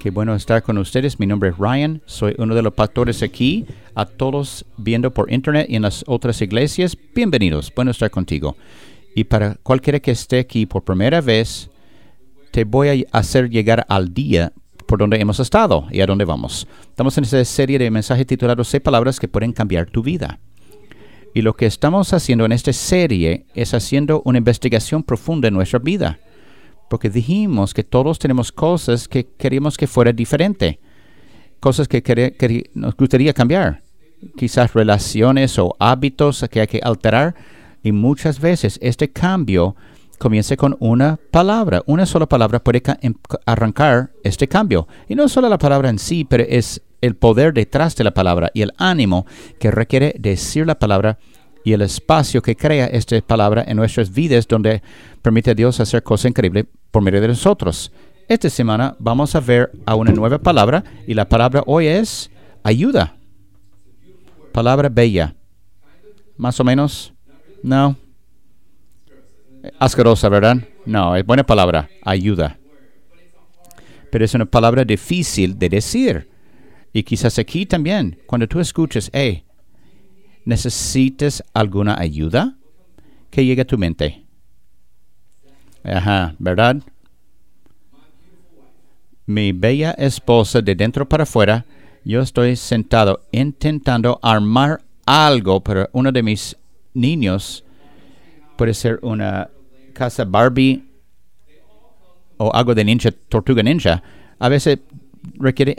Qué bueno estar con ustedes. Mi nombre es Ryan. Soy uno de los pastores aquí. A todos viendo por internet y en las otras iglesias, bienvenidos. Bueno estar contigo. Y para cualquiera que esté aquí por primera vez, te voy a hacer llegar al día por donde hemos estado y a dónde vamos. Estamos en esta serie de mensajes titulados Seis palabras que pueden cambiar tu vida. Y lo que estamos haciendo en esta serie es haciendo una investigación profunda en nuestra vida porque dijimos que todos tenemos cosas que queríamos que fuera diferente, cosas que, nos gustaría cambiar, quizás relaciones o hábitos que hay que alterar, y muchas veces este cambio comienza con una palabra, una sola palabra puede em, arrancar este cambio, y no solo la palabra en sí, pero es el poder detrás de la palabra y el ánimo que requiere decir la palabra y el espacio que crea esta palabra en nuestras vidas donde permite a Dios hacer cosas increíbles por medio de nosotros. Esta semana vamos a ver a una nueva palabra y la palabra hoy es ayuda. Palabra bella. Más o menos. No. Asquerosa, ¿verdad? No, es buena palabra. Ayuda. Pero es una palabra difícil de decir. Y quizás aquí también, cuando tú escuches, hey, ¿necesitas alguna ayuda? ¿Qué llega a tu mente? Ajá, ¿verdad? Mi bella esposa de dentro para afuera, yo estoy sentado intentando armar algo para uno de mis niños. Puede ser una casa Barbie o algo de ninja, tortuga ninja. A veces requiere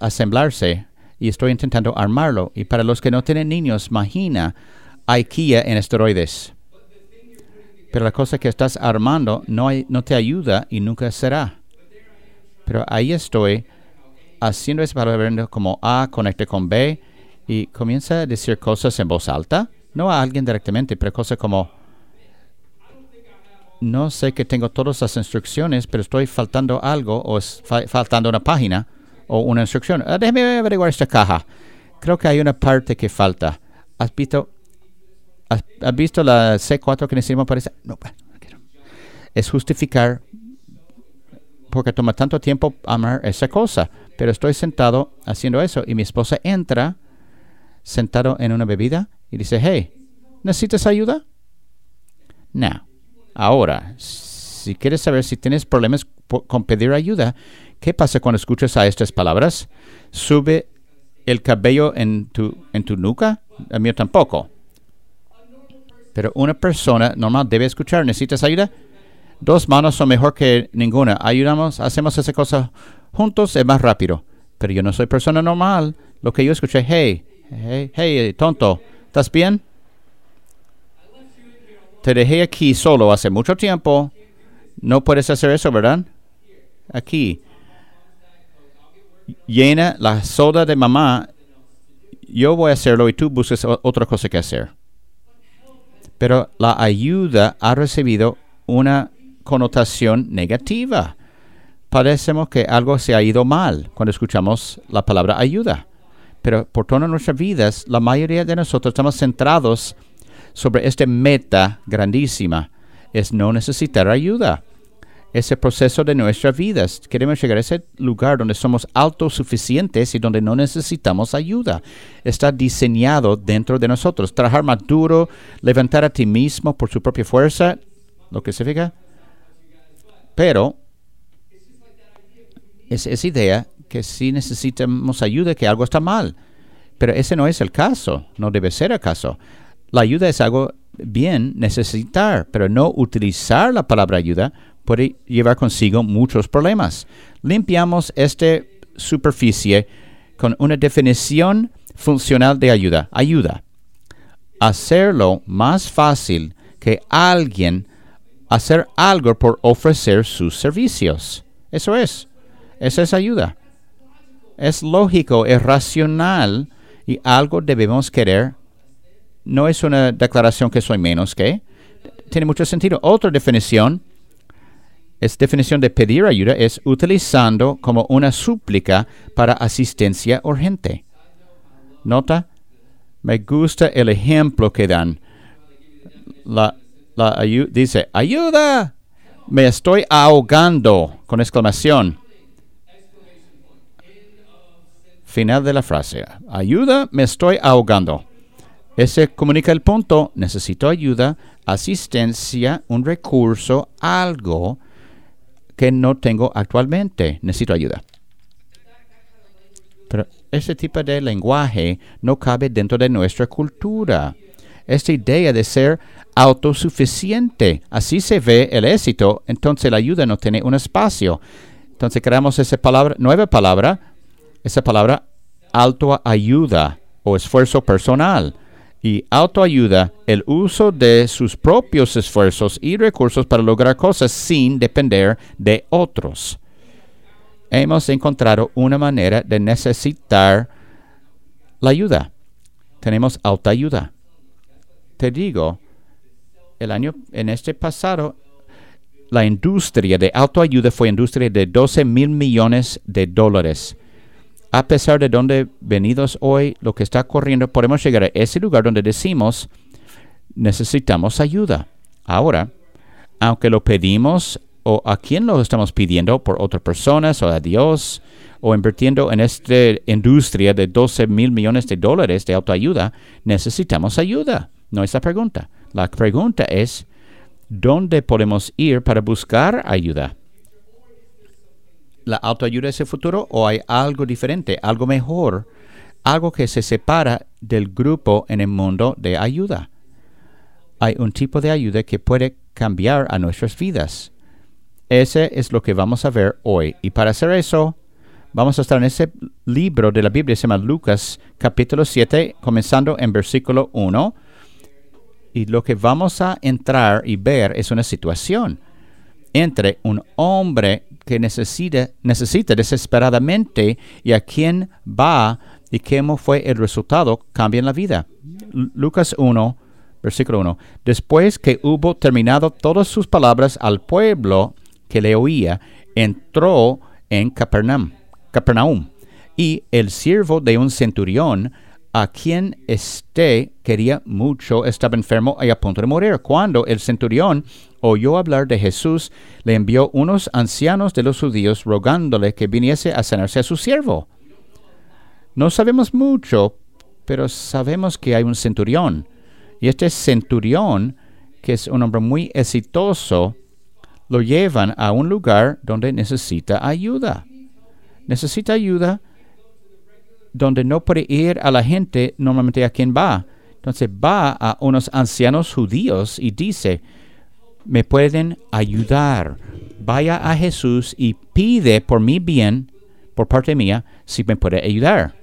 asemblarse y estoy intentando armarlo. Y para los que no tienen niños, imagina IKEA en esteroides. Pero la cosa que estás armando no, te ayuda y nunca será. Pero ahí estoy haciendo ese palabra como A conecte con B y comienza a decir cosas en voz alta, no a alguien directamente, pero cosas como no sé que tengo todas las instrucciones, pero estoy faltando algo o faltando una página o una instrucción. Ah, déjeme averiguar esta caja. Creo que hay una parte que falta. ¿Has visto ¿Has, visto la C4 que necesitamos para esa? No, Es justificar porque toma tanto tiempo amar esa cosa. Pero estoy sentado haciendo eso y mi esposa entra sentado en una bebida y dice, hey, ¿necesitas ayuda? No. Ahora, si quieres saber si tienes problemas con pedir ayuda, ¿qué pasa cuando escuchas a estas palabras? ¿Sube el cabello en tu, en tu nuca? A mí tampoco. Pero una persona normal debe escuchar. ¿Necesitas ayuda? Dos manos son mejor que ninguna. Ayudamos, hacemos esa cosa juntos, es más rápido. Pero yo no soy persona normal. Lo que yo escuché, hey, hey, hey, tonto, ¿estás bien? Te dejé aquí solo hace mucho tiempo. No puedes hacer eso, ¿verdad? Aquí. Llena la soda de mamá. Yo voy a hacerlo y tú busques otra cosa que hacer pero la ayuda ha recibido una connotación negativa. Parecemos que algo se ha ido mal cuando escuchamos la palabra ayuda. Pero por todas nuestras vidas, la mayoría de nosotros estamos centrados sobre esta meta grandísima, es no necesitar ayuda ese proceso de nuestras vidas. Queremos llegar a ese lugar donde somos autosuficientes y donde no necesitamos ayuda. Está diseñado dentro de nosotros. Trabajar más duro, levantar a ti mismo por su propia fuerza, lo que significa. Pero es esa idea que si necesitamos ayuda, que algo está mal. Pero ese no es el caso, no debe ser el caso. La ayuda es algo bien necesitar, pero no utilizar la palabra ayuda puede llevar consigo muchos problemas. Limpiamos esta superficie con una definición funcional de ayuda. Ayuda. Hacerlo más fácil que alguien hacer algo por ofrecer sus servicios. Eso es. Esa es ayuda. Es lógico, es racional y algo debemos querer. No es una declaración que soy menos que. Tiene mucho sentido. Otra definición es definición de pedir ayuda es utilizando como una súplica para asistencia urgente. Nota, me gusta el ejemplo que dan. La, dice, ayuda, me estoy ahogando, con exclamación. Final de la frase. Ayuda, me estoy ahogando. Ese comunica el punto, necesito ayuda, asistencia, un recurso, algo que no tengo actualmente. Necesito ayuda. Pero ese tipo de lenguaje no cabe dentro de nuestra cultura. Esta idea de ser autosuficiente, así se ve el éxito, entonces la ayuda no tiene un espacio. Entonces creamos esa palabra, nueva palabra, esa palabra autoayuda o esfuerzo personal. Y autoayuda, el uso de sus propios esfuerzos y recursos para lograr cosas sin depender de otros. Hemos encontrado una manera de necesitar la ayuda. Tenemos autoayuda. Te digo, el año en este pasado, la industria de autoayuda fue industria de 12 mil millones de dólares a pesar de donde venidos hoy, lo que está corriendo, podemos llegar a ese lugar donde decimos, necesitamos ayuda. Ahora, aunque lo pedimos o a quién lo estamos pidiendo, por otras personas o a Dios, o invirtiendo en esta industria de 12 mil millones de dólares de autoayuda, necesitamos ayuda. No es la pregunta. La pregunta es, ¿dónde podemos ir para buscar ayuda? La autoayuda es el futuro o hay algo diferente, algo mejor, algo que se separa del grupo en el mundo de ayuda? Hay un tipo de ayuda que puede cambiar a nuestras vidas. Ese es lo que vamos a ver hoy. Y para hacer eso, vamos a estar en ese libro de la Biblia, se llama Lucas capítulo 7, comenzando en versículo 1. Y lo que vamos a entrar y ver es una situación entre un hombre que necesita, necesita desesperadamente y a quien va y cómo fue el resultado, cambia en la vida. Lucas 1, versículo 1. Después que hubo terminado todas sus palabras al pueblo que le oía, entró en Capernaum, Capernaum y el siervo de un centurión a quien éste quería mucho estaba enfermo y a punto de morir. Cuando el centurión oyó hablar de Jesús, le envió unos ancianos de los judíos rogándole que viniese a sanarse a su siervo. No sabemos mucho, pero sabemos que hay un centurión. Y este centurión, que es un hombre muy exitoso, lo llevan a un lugar donde necesita ayuda. Necesita ayuda donde no puede ir a la gente normalmente a quien va. Entonces va a unos ancianos judíos y dice, me pueden ayudar. Vaya a Jesús y pide por mi bien, por parte mía, si me puede ayudar.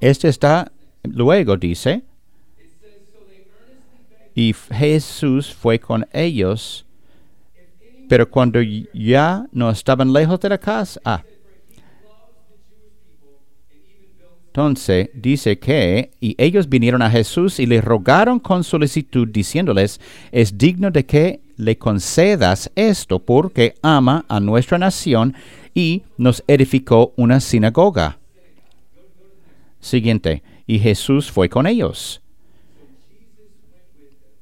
Este está, luego dice, y Jesús fue con ellos, pero cuando ya no estaban lejos de la casa, ah, Entonces dice que, y ellos vinieron a Jesús y le rogaron con solicitud, diciéndoles, es digno de que le concedas esto, porque ama a nuestra nación y nos edificó una sinagoga. Siguiente, y Jesús fue con ellos.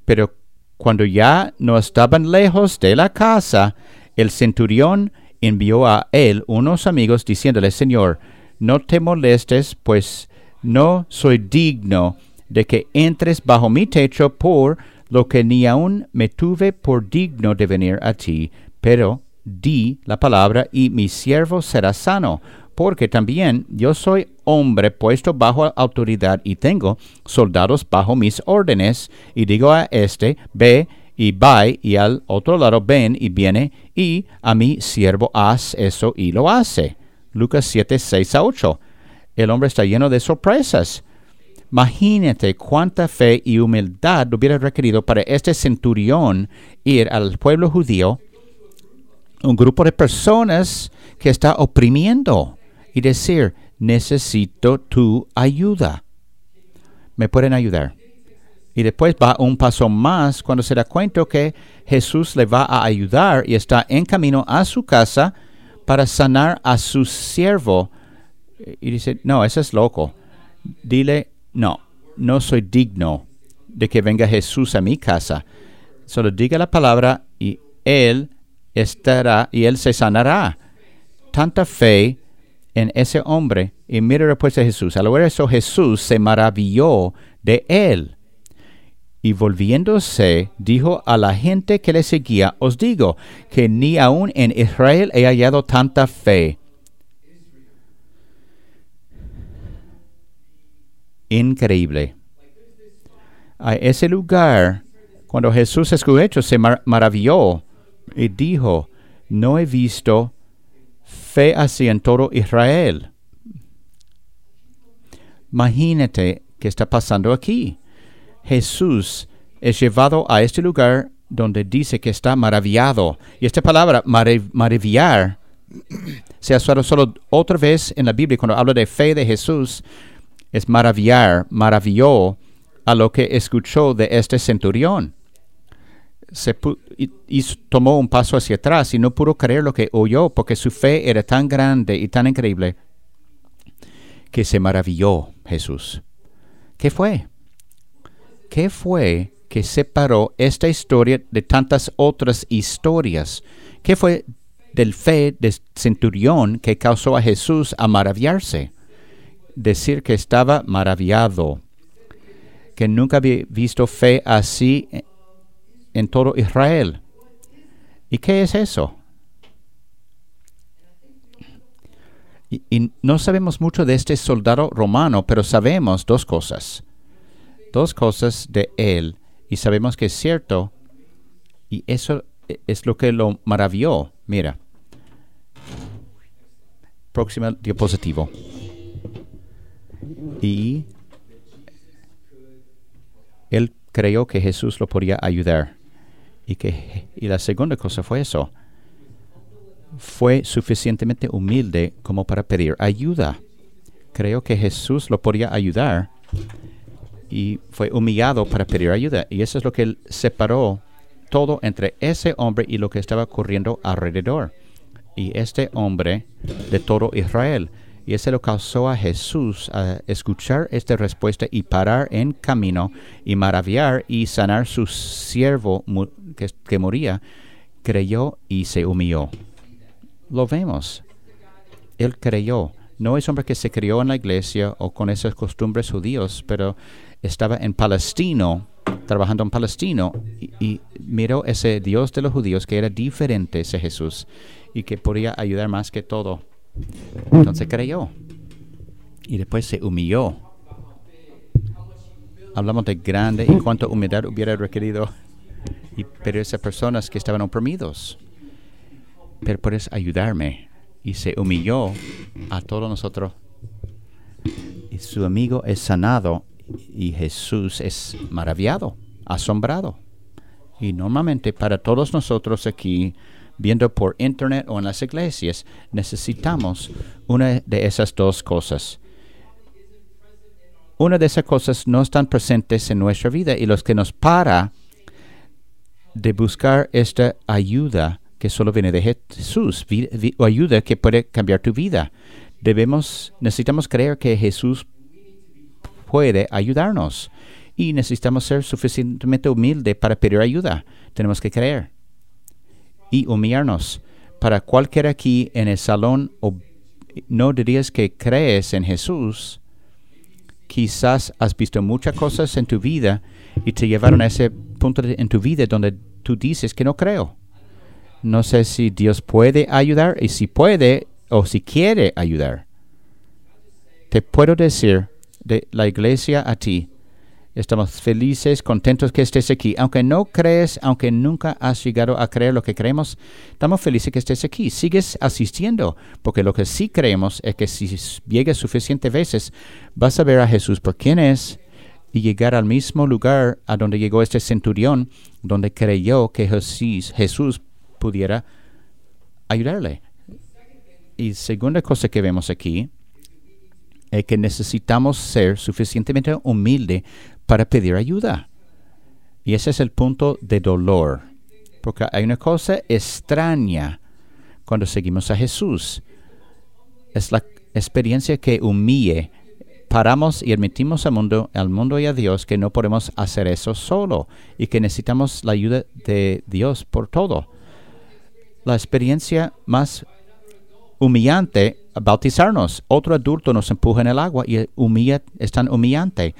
Pero cuando ya no estaban lejos de la casa, el centurión envió a él unos amigos diciéndole, Señor, no te molestes, pues no soy digno de que entres bajo mi techo por lo que ni aun me tuve por digno de venir a ti, pero di la palabra y mi siervo será sano, porque también yo soy hombre puesto bajo autoridad y tengo soldados bajo mis órdenes, y digo a este, ve y va, y al otro lado ven y viene, y a mi siervo haz eso y lo hace. Lucas 7, 6 a 8. El hombre está lleno de sorpresas. Imagínate cuánta fe y humildad hubiera requerido para este centurión ir al pueblo judío, un grupo de personas que está oprimiendo y decir, necesito tu ayuda. ¿Me pueden ayudar? Y después va un paso más cuando se da cuenta que Jesús le va a ayudar y está en camino a su casa para sanar a su siervo. Y dice, no, eso es loco. Dile, no, no soy digno de que venga Jesús a mi casa. Solo diga la palabra y Él estará y Él se sanará. Tanta fe en ese hombre y mira respuesta de Jesús. Al ver eso, Jesús se maravilló de él. Y volviéndose, dijo a la gente que le seguía, os digo que ni aún en Israel he hallado tanta fe. Increíble. A ese lugar, cuando Jesús escuchó, se mar maravilló y dijo, no he visto fe así en todo Israel. Imagínate qué está pasando aquí. Jesús es llevado a este lugar donde dice que está maravillado. Y esta palabra, maravillar, se usado solo otra vez en la Biblia cuando habla de fe de Jesús. Es maravillar, maravilló a lo que escuchó de este centurión. Se tomó un paso hacia atrás y no pudo creer lo que oyó porque su fe era tan grande y tan increíble que se maravilló Jesús. ¿Qué fue? ¿Qué fue que separó esta historia de tantas otras historias? ¿Qué fue del fe del centurión que causó a Jesús a maravillarse? Decir que estaba maravillado que nunca había visto fe así en todo Israel. ¿Y qué es eso? Y, no sabemos mucho de este soldado romano, pero sabemos dos cosas. Dos cosas de él. Y sabemos que es cierto. Y eso es lo que lo maravilló. Mira. Próximo diapositivo. Y él creyó que Jesús lo podía ayudar. Y, que, y la segunda cosa fue eso. Fue suficientemente humilde como para pedir ayuda. Creyó que Jesús lo podía ayudar y fue humillado para pedir ayuda. Y eso es lo que separó todo entre ese hombre y lo que estaba ocurriendo alrededor. Y este hombre de todo Israel. Y ese lo causó a Jesús a escuchar esta respuesta y parar en camino y maravillar y sanar su siervo que, que moría. Creyó y se humilló. Lo vemos. Él creyó. No es hombre que se crió en la iglesia o con esas costumbres judíos, pero estaba en Palestino, trabajando en Palestino, y, miró ese Dios de los judíos que era diferente ese Jesús y que podía ayudar más que todo entonces creyó. Y después se humilló. Hablamos de grande y cuánta humildad hubiera requerido. Y, pero esas personas que estaban oprimidos. Pero puedes ayudarme. Y se humilló a todos nosotros. Y su amigo es sanado. Y Jesús es maravillado, asombrado. Y normalmente para todos nosotros aquí, viendo por internet o en las iglesias, necesitamos una de esas dos cosas. Una de esas cosas no están presentes en nuestra vida y los que nos para de buscar esta ayuda que solo viene de Jesús, o ayuda que puede cambiar tu vida. Debemos, necesitamos creer que Jesús puede ayudarnos y necesitamos ser suficientemente humildes para pedir ayuda. Tenemos que creer y humillarnos. Para cualquiera aquí en el salón, no dirías que crees en Jesús. Quizás has visto muchas cosas en tu vida y te llevaron a ese punto en tu vida donde tú dices que no creo. No sé si Dios puede ayudar y si puede o si quiere ayudar. Te puedo decir de la iglesia a ti, Estamos felices, contentos que estés aquí. Aunque no crees, aunque nunca has llegado a creer lo que creemos, estamos felices que estés aquí. Sigues asistiendo, porque lo que sí creemos es que si llegas suficientes veces, vas a ver a Jesús por quién es y llegar al mismo lugar a donde llegó este centurión, donde creyó que Jesús, Jesús pudiera ayudarle. Y segunda cosa que vemos aquí es que necesitamos ser suficientemente humildes para pedir ayuda. Y ese es el punto de dolor. Porque hay una cosa extraña cuando seguimos a Jesús. Es la experiencia que humille. Paramos y admitimos al mundo, al mundo y a Dios que no podemos hacer eso solo y que necesitamos la ayuda de Dios por todo. La experiencia más humillante bautizarnos. Otro adulto nos empuja en el agua y humilla, es tan humillante.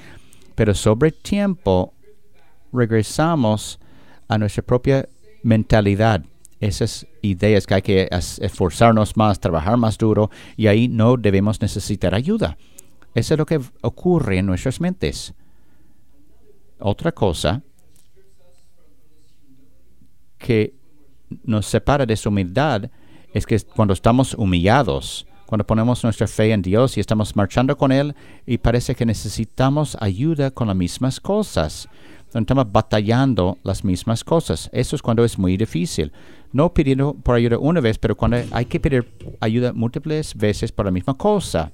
Pero sobre tiempo regresamos a nuestra propia mentalidad. Esas ideas que hay que esforzarnos más, trabajar más duro y ahí no debemos necesitar ayuda. Eso es lo que ocurre en nuestras mentes. Otra cosa que nos separa de su humildad es que cuando estamos humillados, cuando ponemos nuestra fe en Dios y estamos marchando con Él y parece que necesitamos ayuda con las mismas cosas, estamos batallando las mismas cosas. Eso es cuando es muy difícil. No pidiendo por ayuda una vez, pero cuando hay que pedir ayuda múltiples veces por la misma cosa.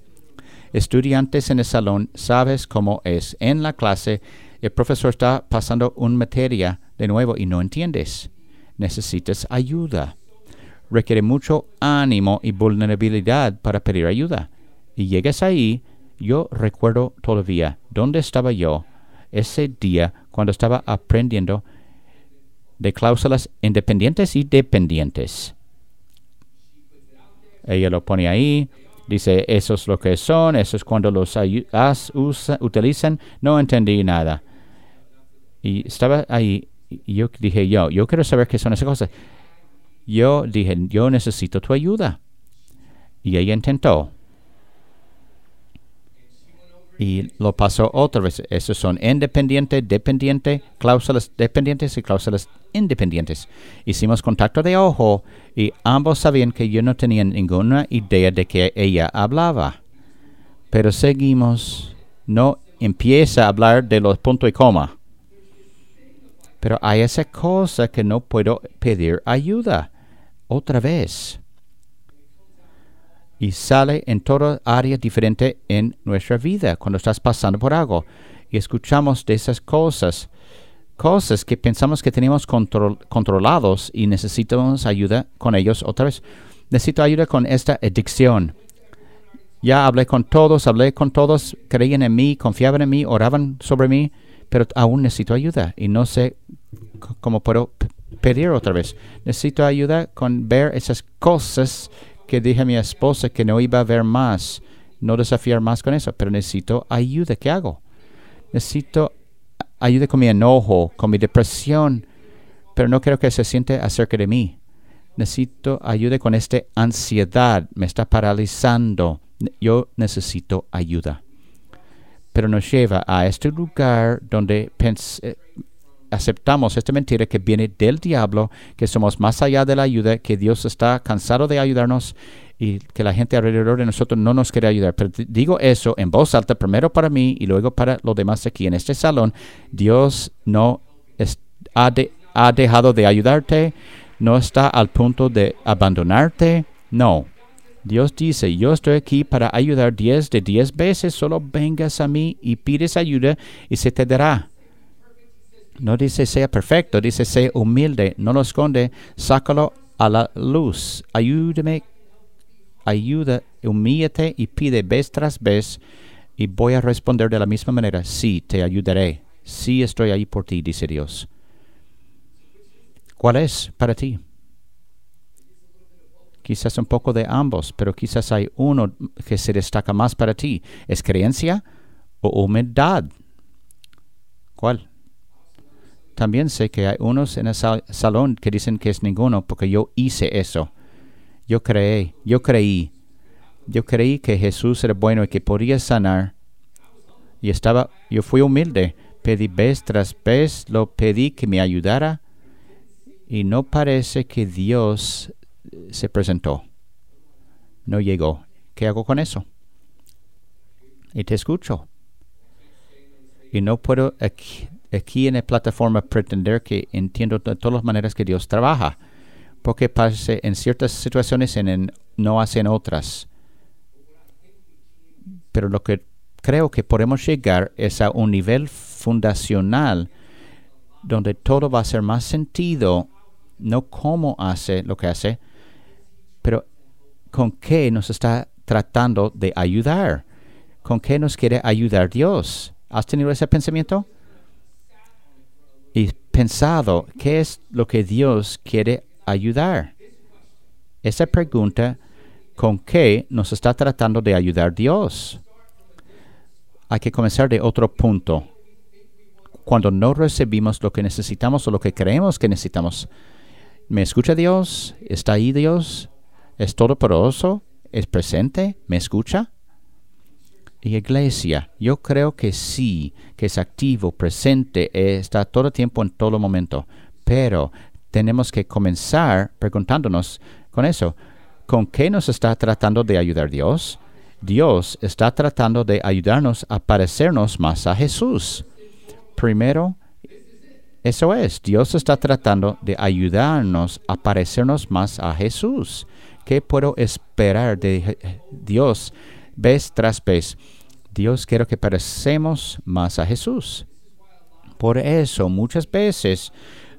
Estudiantes en el salón, sabes cómo es. En la clase, el profesor está pasando una materia de nuevo y no entiendes. Necesitas ayuda. Requiere mucho ánimo y vulnerabilidad para pedir ayuda. Y llegas ahí, yo recuerdo todavía dónde estaba yo ese día cuando estaba aprendiendo de cláusulas independientes y dependientes. Ella lo pone ahí, dice, eso es lo que son, eso es cuando los utilizan, no entendí nada. Y estaba ahí, y yo dije, yo, yo quiero saber qué son esas cosas. Yo dije, yo necesito tu ayuda. Y ella intentó y lo pasó otra vez. Esos son independiente, dependiente, cláusulas dependientes y cláusulas independientes. Hicimos contacto de ojo y ambos sabían que yo no tenía ninguna idea de que ella hablaba. Pero seguimos, no empieza a hablar de los puntos y coma. Pero hay esa cosa que no puedo pedir ayuda. Otra vez y sale en toda área diferente en nuestra vida cuando estás pasando por algo y escuchamos de esas cosas, cosas que pensamos que tenemos controlados y necesitamos ayuda con ellos otra vez. Necesito ayuda con esta adicción. Ya hablé con todos, hablé con todos, creían en mí, confiaban en mí, oraban sobre mí, pero aún necesito ayuda y no sé cómo puedo pedir otra vez. Necesito ayuda con ver esas cosas que dije a mi esposa que no iba a ver más, no desafiar más con eso, pero necesito ayuda. ¿Qué hago? Necesito ayuda con mi enojo, con mi depresión, pero no quiero que se siente acerca de mí. Necesito ayuda con esta ansiedad, me está paralizando. Yo necesito ayuda. Pero nos lleva a este lugar donde eh, aceptamos esta mentira que viene del diablo, que somos más allá de la ayuda, que Dios está cansado de ayudarnos y que la gente alrededor de nosotros no nos quiere ayudar. Pero digo eso en voz alta, primero para mí y luego para los demás aquí en este salón. Dios no ha, ha dejado de ayudarte, no está al punto de abandonarte, no. Dios dice, yo estoy aquí para ayudar diez de diez veces, solo vengas a mí y pides ayuda y se te dará. No dice sea perfecto, dice sea humilde, no lo esconde, sácalo a la luz. Ayúdame, ayuda, humíllate y pide vez tras vez y voy a responder de la misma manera. Sí, te ayudaré. Sí estoy ahí por ti, dice Dios. ¿Cuál es para ti? Quizás un poco de ambos, pero quizás hay uno que se destaca más para ti. ¿Es creencia o humildad? ¿Cuál? También sé que hay unos en el salón que dicen que es ninguno porque yo hice eso. Yo creí, yo creí. Yo creí que Jesús era bueno y que podía sanar. Y estaba, yo fui humilde. Pedí vez tras vez, lo pedí que me ayudara. Y no parece que Dios se presentó. No llegó. ¿Qué hago con eso? Y te escucho. Y no puedo en la plataforma pretender que entiendo de todas las maneras que Dios trabaja, porque pase en ciertas situaciones y en, no hacen otras. Pero lo que creo que podemos llegar es a un nivel fundacional donde todo va a ser más sentido, no cómo hace lo que hace, pero con qué nos está tratando de ayudar, con qué nos quiere ayudar Dios. ¿Has tenido ese pensamiento? Y pensado qué es lo que Dios quiere ayudar. Esa pregunta ¿Con qué nos está tratando de ayudar Dios? Hay que comenzar de otro punto. Cuando no recibimos lo que necesitamos o lo que creemos que necesitamos, ¿me escucha Dios? ¿Está ahí Dios? ¿Es todopoderoso? ¿Es presente? ¿Me escucha? Y iglesia, yo creo que sí, que es activo, presente, eh, está todo el tiempo en todo momento. Pero tenemos que comenzar preguntándonos con eso, ¿con qué nos está tratando de ayudar Dios? Dios está tratando de ayudarnos a parecernos más a Jesús. Primero, eso es, Dios está tratando de ayudarnos a parecernos más a Jesús. ¿Qué puedo esperar de Dios vez tras vez? Dios quiere que parecemos más a Jesús. Por eso muchas veces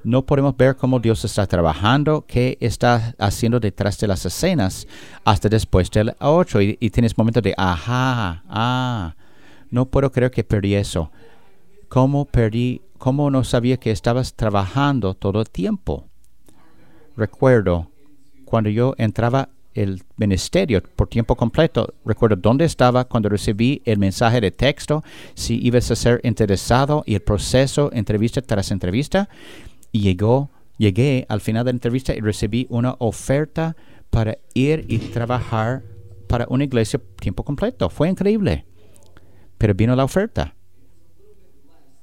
no podemos ver cómo Dios está trabajando, qué está haciendo detrás de las escenas hasta después del 8 y, y tienes momentos de, ajá, ah, no puedo creer que perdí eso. ¿Cómo perdí? ¿Cómo no sabía que estabas trabajando todo el tiempo? Recuerdo cuando yo entraba el ministerio por tiempo completo. Recuerdo dónde estaba cuando recibí el mensaje de texto, si ibas a ser interesado y el proceso entrevista tras entrevista. Y llegó, llegué al final de la entrevista y recibí una oferta para ir y trabajar para una iglesia tiempo completo. Fue increíble. Pero vino la oferta.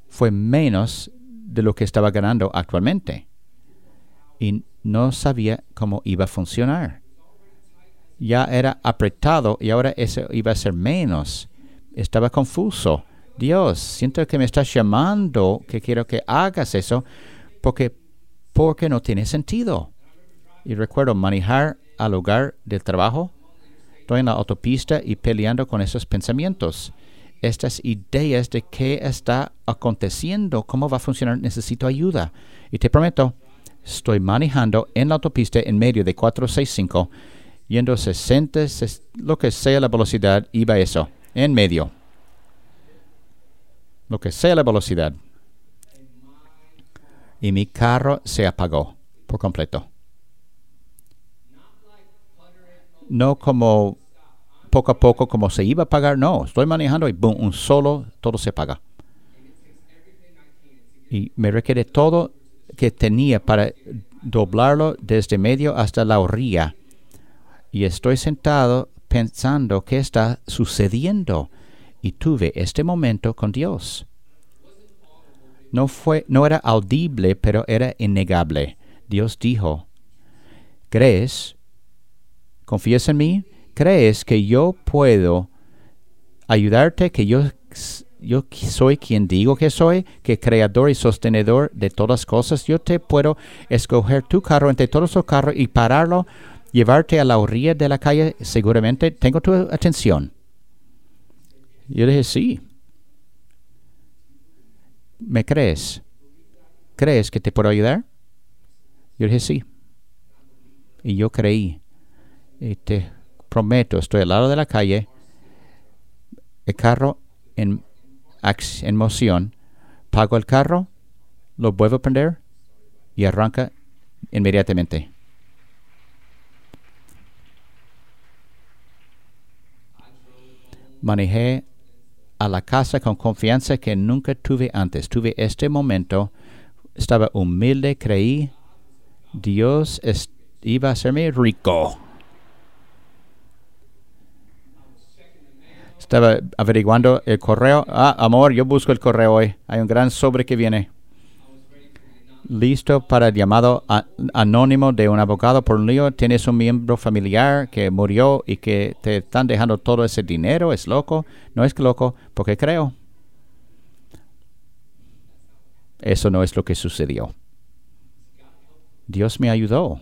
Fue menos de lo que estaba ganando actualmente. Y no sabía cómo iba a funcionar. Ya era apretado y ahora eso iba a ser menos. Estaba confuso. Dios, siento que me estás llamando, que quiero que hagas eso, porque, porque no tiene sentido. Y recuerdo manejar al lugar del trabajo. Estoy en la autopista y peleando con esos pensamientos. Estas ideas de qué está aconteciendo, cómo va a funcionar, necesito ayuda. Y te prometo, estoy manejando en la autopista en medio de 465, yendo 60, lo que sea la velocidad, iba eso, en medio. Lo que sea la velocidad y mi carro se apagó por completo. No como poco a poco como se iba a apagar, no, estoy manejando y boom, un solo, todo se apaga. Y me requiere todo que tenía para doblarlo desde medio hasta la orilla. Y estoy sentado pensando qué está sucediendo. Y tuve este momento con Dios. No, fue, no era audible, pero era innegable. Dios dijo, ¿crees? ¿Confías en mí? ¿Crees que yo puedo ayudarte, que yo, yo soy quien digo que soy, que creador y sostenedor de todas cosas? Yo te puedo escoger tu carro entre todos los carros y pararlo, llevarte a la orilla de la calle, seguramente tengo tu atención. Yo dije, sí. ¿Me crees? ¿Crees que te puedo ayudar? Yo dije sí. Y yo creí. Y te prometo, estoy al lado de la calle, el carro en, en moción, pago el carro, lo vuelvo a prender y arranca inmediatamente. Manejé a la casa con confianza que nunca tuve antes. Tuve este momento, estaba humilde, creí, Dios iba a hacerme rico. Estaba averiguando el correo. Ah, amor, yo busco el correo hoy. Hay un gran sobre que viene listo para el llamado anónimo de un abogado por un lío, tienes un miembro familiar que murió y que te están dejando todo ese dinero, es loco, no es loco, porque creo. Eso no es lo que sucedió. Dios me ayudó,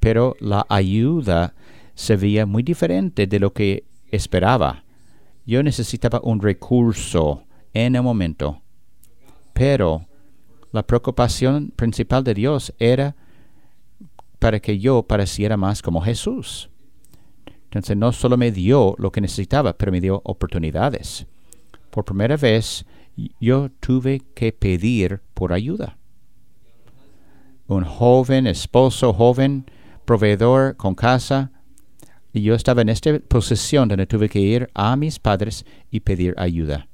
pero la ayuda se veía muy diferente de lo que esperaba. Yo necesitaba un recurso en el momento, pero la preocupación principal de Dios era para que yo pareciera más como Jesús. Entonces no solo me dio lo que necesitaba, pero me dio oportunidades. Por primera vez yo tuve que pedir por ayuda. Un joven, esposo joven, proveedor con casa, Y yo estaba en esta posición donde tuve que ir a mis padres y pedir ayuda.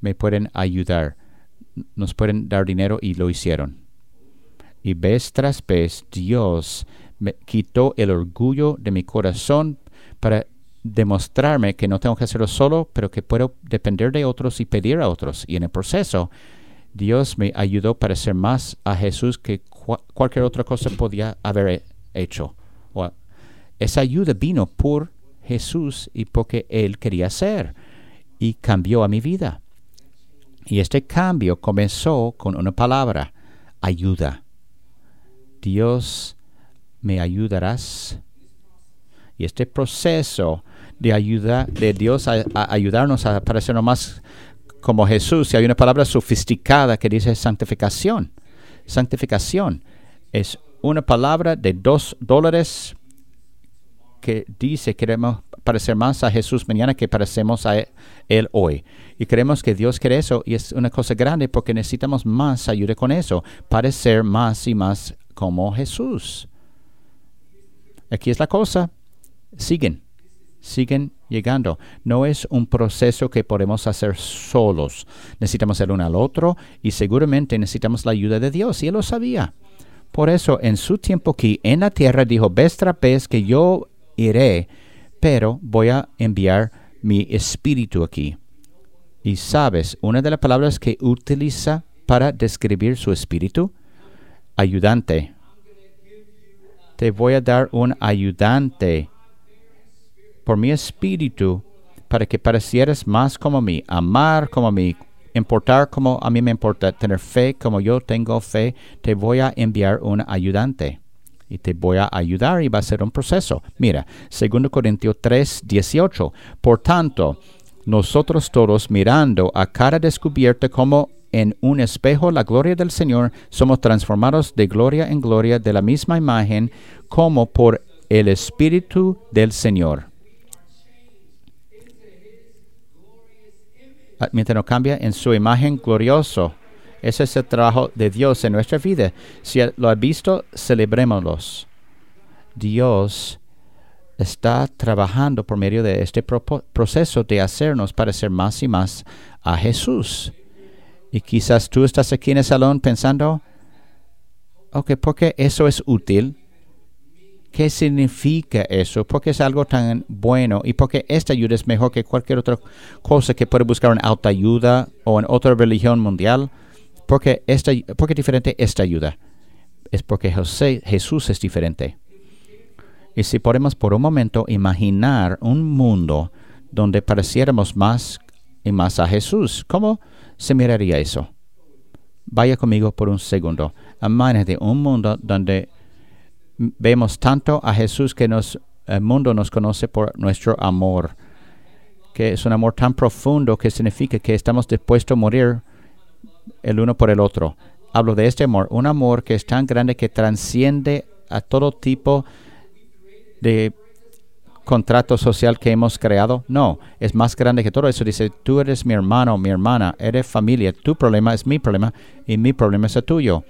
Me pueden ayudar, nos pueden dar dinero y lo hicieron. Y vez tras vez Dios me quitó el orgullo de mi corazón para demostrarme que no tengo que hacerlo solo, pero que puedo depender de otros y pedir a otros. Y en el proceso, Dios me ayudó para ser más a Jesús que cualquier otra cosa podía haber hecho. esa ayuda vino por Jesús y porque Él quería ser y cambió a mi vida. Y este cambio comenzó con una palabra, ayuda. Dios me ayudarás. Y este proceso de ayuda de Dios a, ayudarnos a parecernos más como Jesús, y hay una palabra sofisticada que dice santificación. Santificación es una palabra de dos dólares que dice queremos parecer más a Jesús mañana que parecemos a Él hoy. Y creemos que Dios quiere eso y es una cosa grande porque necesitamos más ayuda con eso, parecer más y más como Jesús. Aquí es la cosa. Siguen, siguen llegando. No es un proceso que podemos hacer solos. Necesitamos el uno al otro y seguramente necesitamos la ayuda de Dios. Y Él lo sabía. Por eso, en su tiempo aquí en la tierra, dijo, Vestra pez que yo iré, pero voy a enviar mi espíritu aquí. Y sabes, una de las palabras que utiliza para describir su espíritu, ayudante. Te voy a dar un ayudante por mi espíritu para que parecieras más como mí, amar como mí, importar como a mí me importa, tener fe como yo tengo fe, te voy a enviar un ayudante y te voy a ayudar y va a ser un proceso. Mira, 2 Corintios 3, 18. Por tanto, nosotros todos mirando a cara descubierta como en un espejo la gloria del Señor, somos transformados de gloria en gloria de la misma imagen como por el Espíritu del Señor. Ah, mientras no cambia en su imagen glorioso. Ese es el trabajo de Dios en nuestra vida. Si lo ha visto, celebrémoslos. Dios está trabajando por medio de este proceso de hacernos parecer más y más a Jesús. Y quizás tú estás aquí en el salón pensando, ok, ¿por qué eso es útil? ¿Qué significa eso? ¿Por qué es algo tan bueno? ¿Y por qué esta ayuda es mejor que cualquier otra cosa que puede buscar en ayuda o en otra religión mundial? ¿Por qué, esta, por qué es diferente esta ayuda? Es porque José, Jesús es diferente. Y si podemos por un momento imaginar un mundo donde pareciéramos más y más a Jesús, ¿cómo? se miraría eso? Vaya conmigo por un segundo. Imagínate un mundo donde vemos tanto a Jesús que el mundo nos conoce por nuestro amor, que es un amor tan profundo que significa que estamos dispuestos a morir el uno por el otro. Hablo de este amor, un amor que es tan grande que transciende a todo tipo de contrato social que hemos creado. No, es más grande que todo eso. Dice, tú eres mi hermano, mi hermana, eres familia. Tu problema es mi problema y mi problema es el tuyo.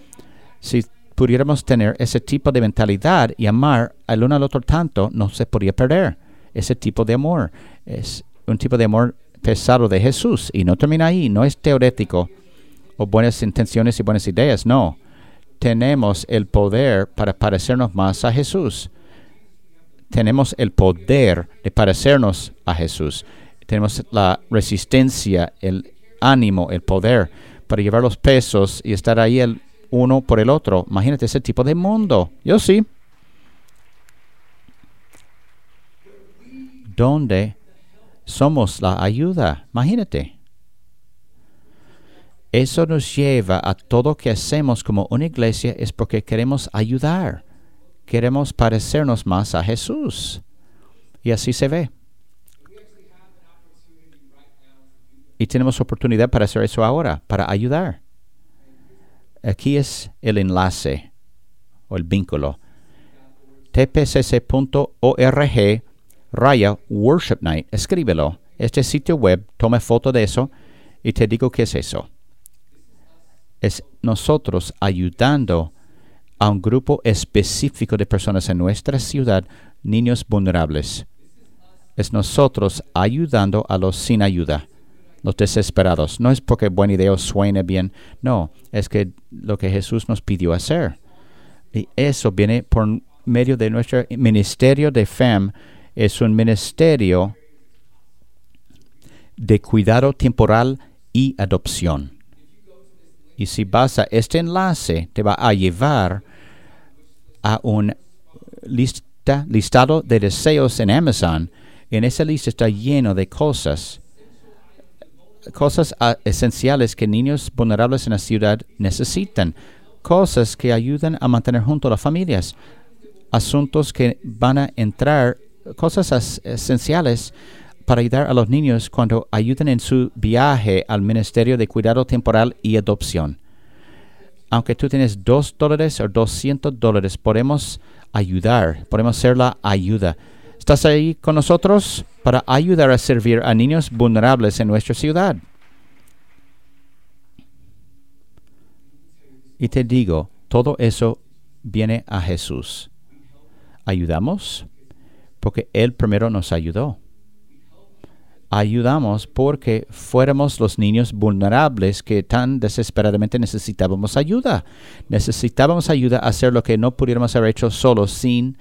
Si pudiéramos tener ese tipo de mentalidad y amar al uno al otro tanto, no se podría perder ese tipo de amor. Es un tipo de amor pesado de Jesús y no termina ahí, no es teorético o buenas intenciones y buenas ideas, no. Tenemos el poder para parecernos más a Jesús tenemos el poder de parecernos a Jesús. Tenemos la resistencia, el ánimo, el poder para llevar los pesos y estar ahí el uno por el otro. Imagínate ese tipo de mundo. Yo sí. Donde somos la ayuda. Imagínate. Eso nos lleva a todo lo que hacemos como una iglesia es porque queremos ayudar queremos parecernos más a Jesús. Y así se ve. Y tenemos oportunidad para hacer eso ahora, para ayudar. Aquí es el enlace o el vínculo. tpcc.org raya worship night. Escríbelo. Este sitio web, tome foto de eso y te digo qué es eso. Es nosotros ayudando a un grupo específico de personas en nuestra ciudad niños vulnerables. Es nosotros ayudando a los sin ayuda, los desesperados. No es porque buena idea suene bien, no, es que lo que Jesús nos pidió hacer. Y eso viene por medio de nuestro ministerio de FEM. Es un ministerio de cuidado temporal y adopción. Y si vas a este enlace, te va a llevar a un lista, listado de deseos en Amazon. En esa lista está lleno de cosas, cosas ah, esenciales que niños vulnerables en la ciudad necesitan, cosas que ayudan a mantener junto a las familias, asuntos que van a entrar, cosas esenciales para ayudar a los niños cuando ayudan en su viaje al Ministerio de Cuidado Temporal y Adopción. Aunque tú tienes dos dólares o 200 dólares, podemos ayudar, podemos ser la ayuda. ¿Estás ahí con nosotros para ayudar a servir a niños vulnerables en nuestra ciudad? Y te digo, todo eso viene a Jesús. ¿Ayudamos? Porque Él primero nos ayudó ayudamos porque fuéramos los niños vulnerables que tan desesperadamente necesitábamos ayuda. Necesitábamos ayuda a hacer lo que no pudiéramos haber hecho solo sin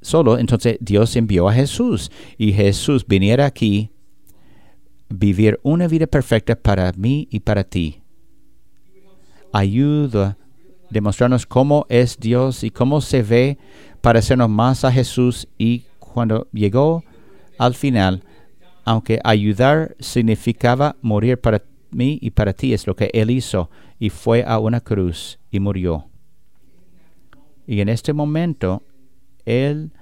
solo. Entonces Dios envió a Jesús y Jesús viniera aquí vivir una vida perfecta para mí y para ti. Ayuda demostrarnos cómo es Dios y cómo se ve parecernos más a Jesús y cuando llegó al final, aunque ayudar significaba morir para mí y para ti, es lo que Él hizo, y fue a una cruz y murió. Y en este momento, Él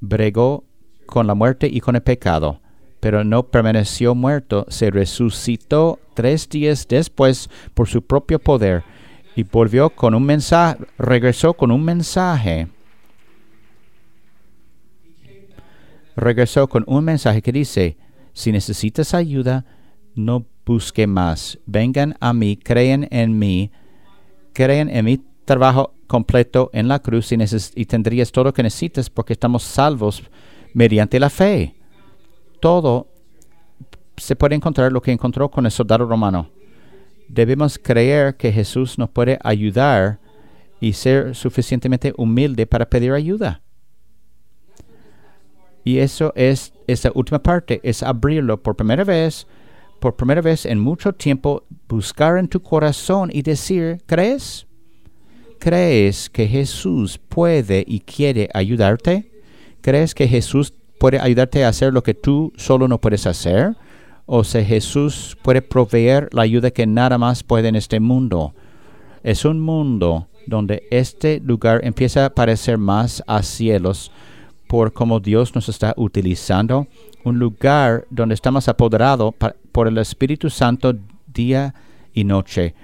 bregó con la muerte y con el pecado, pero no permaneció muerto, se resucitó tres días después por su propio poder y volvió con un mensaje, regresó con un mensaje regresó con un mensaje que dice, si necesitas ayuda, no busque más. Vengan a mí, creen en mí, creen en mi trabajo completo en la cruz y, y tendrías todo lo que necesitas porque estamos salvos mediante la fe. Todo se puede encontrar lo que encontró con el soldado romano. Debemos creer que Jesús nos puede ayudar y ser suficientemente humilde para pedir ayuda. Y eso es esa última parte, es abrirlo por primera vez, por primera vez en mucho tiempo, buscar en tu corazón y decir, ¿crees? ¿Crees que Jesús puede y quiere ayudarte? ¿Crees que Jesús puede ayudarte a hacer lo que tú solo no puedes hacer? ¿O si Jesús puede proveer la ayuda que nada más puede en este mundo? Es un mundo donde este lugar empieza a parecer más a cielos por cómo Dios nos está utilizando, un lugar donde estamos apoderados por el Espíritu Santo día y noche,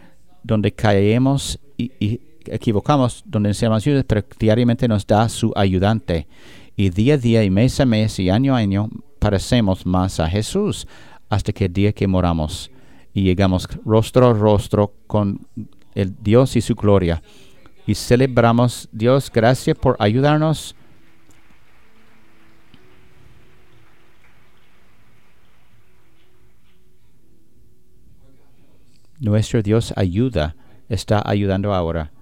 donde caemos y, equivocamos, donde necesitamos ayuda, pero diariamente nos da su ayudante. Y día a día y mes a mes y año a año parecemos más a Jesús hasta que el día que moramos y llegamos rostro a rostro con el Dios y su gloria. Y celebramos, Dios, gracias por ayudarnos Nuestro Dios ayuda, está ayudando ahora.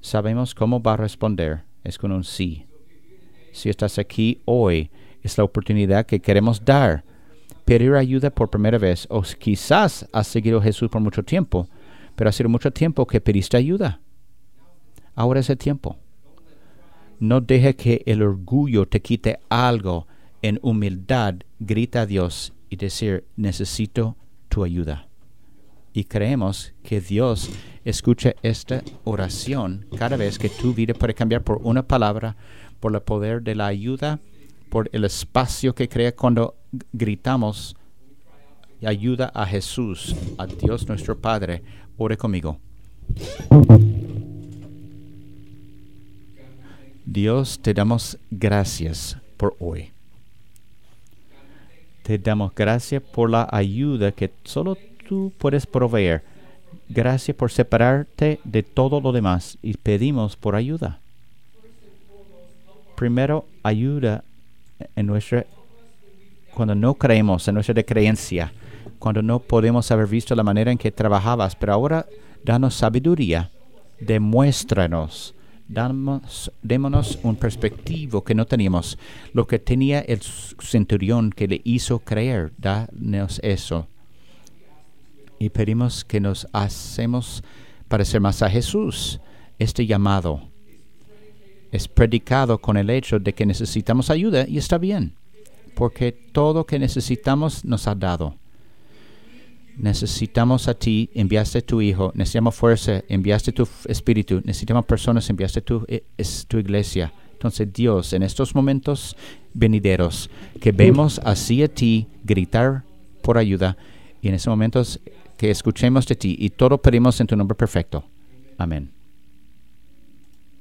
Sabemos cómo va a responder, es con un sí. Si estás aquí hoy, es la oportunidad que queremos dar. Pedir ayuda por primera vez, o quizás has seguido a Jesús por mucho tiempo, pero ha sido mucho tiempo que pediste ayuda. Ahora es el tiempo. No deje que el orgullo te quite algo. En humildad, grita a Dios y decir, necesito tu ayuda y creemos que Dios escucha esta oración cada vez que tu vida puede cambiar por una palabra, por el poder de la ayuda, por el espacio que crea cuando gritamos ayuda a Jesús, a Dios nuestro Padre. Ore conmigo. Dios, te damos gracias por hoy. Te damos gracias por la ayuda que solo tú puedes proveer. Gracias por separarte de todo lo demás y pedimos por ayuda. Primero, ayuda en nuestra cuando no creemos en nuestra creencia, cuando no podemos haber visto la manera en que trabajabas, pero ahora danos sabiduría, demuéstranos, démonos un perspectivo que no teníamos, lo que tenía el centurión que le hizo creer, danos eso. Y pedimos que nos hacemos parecer más a Jesús. Este llamado es predicado con el hecho de que necesitamos ayuda y está bien porque todo que necesitamos nos ha dado. Necesitamos a ti, enviaste tu Hijo, necesitamos fuerza, enviaste tu Espíritu, necesitamos personas, enviaste tu, eh, tu iglesia. Entonces Dios, en estos momentos venideros, que vemos así a ti gritar por ayuda, y en esos momentos que escuchemos de ti, y todo pedimos en tu nombre perfecto. Amén.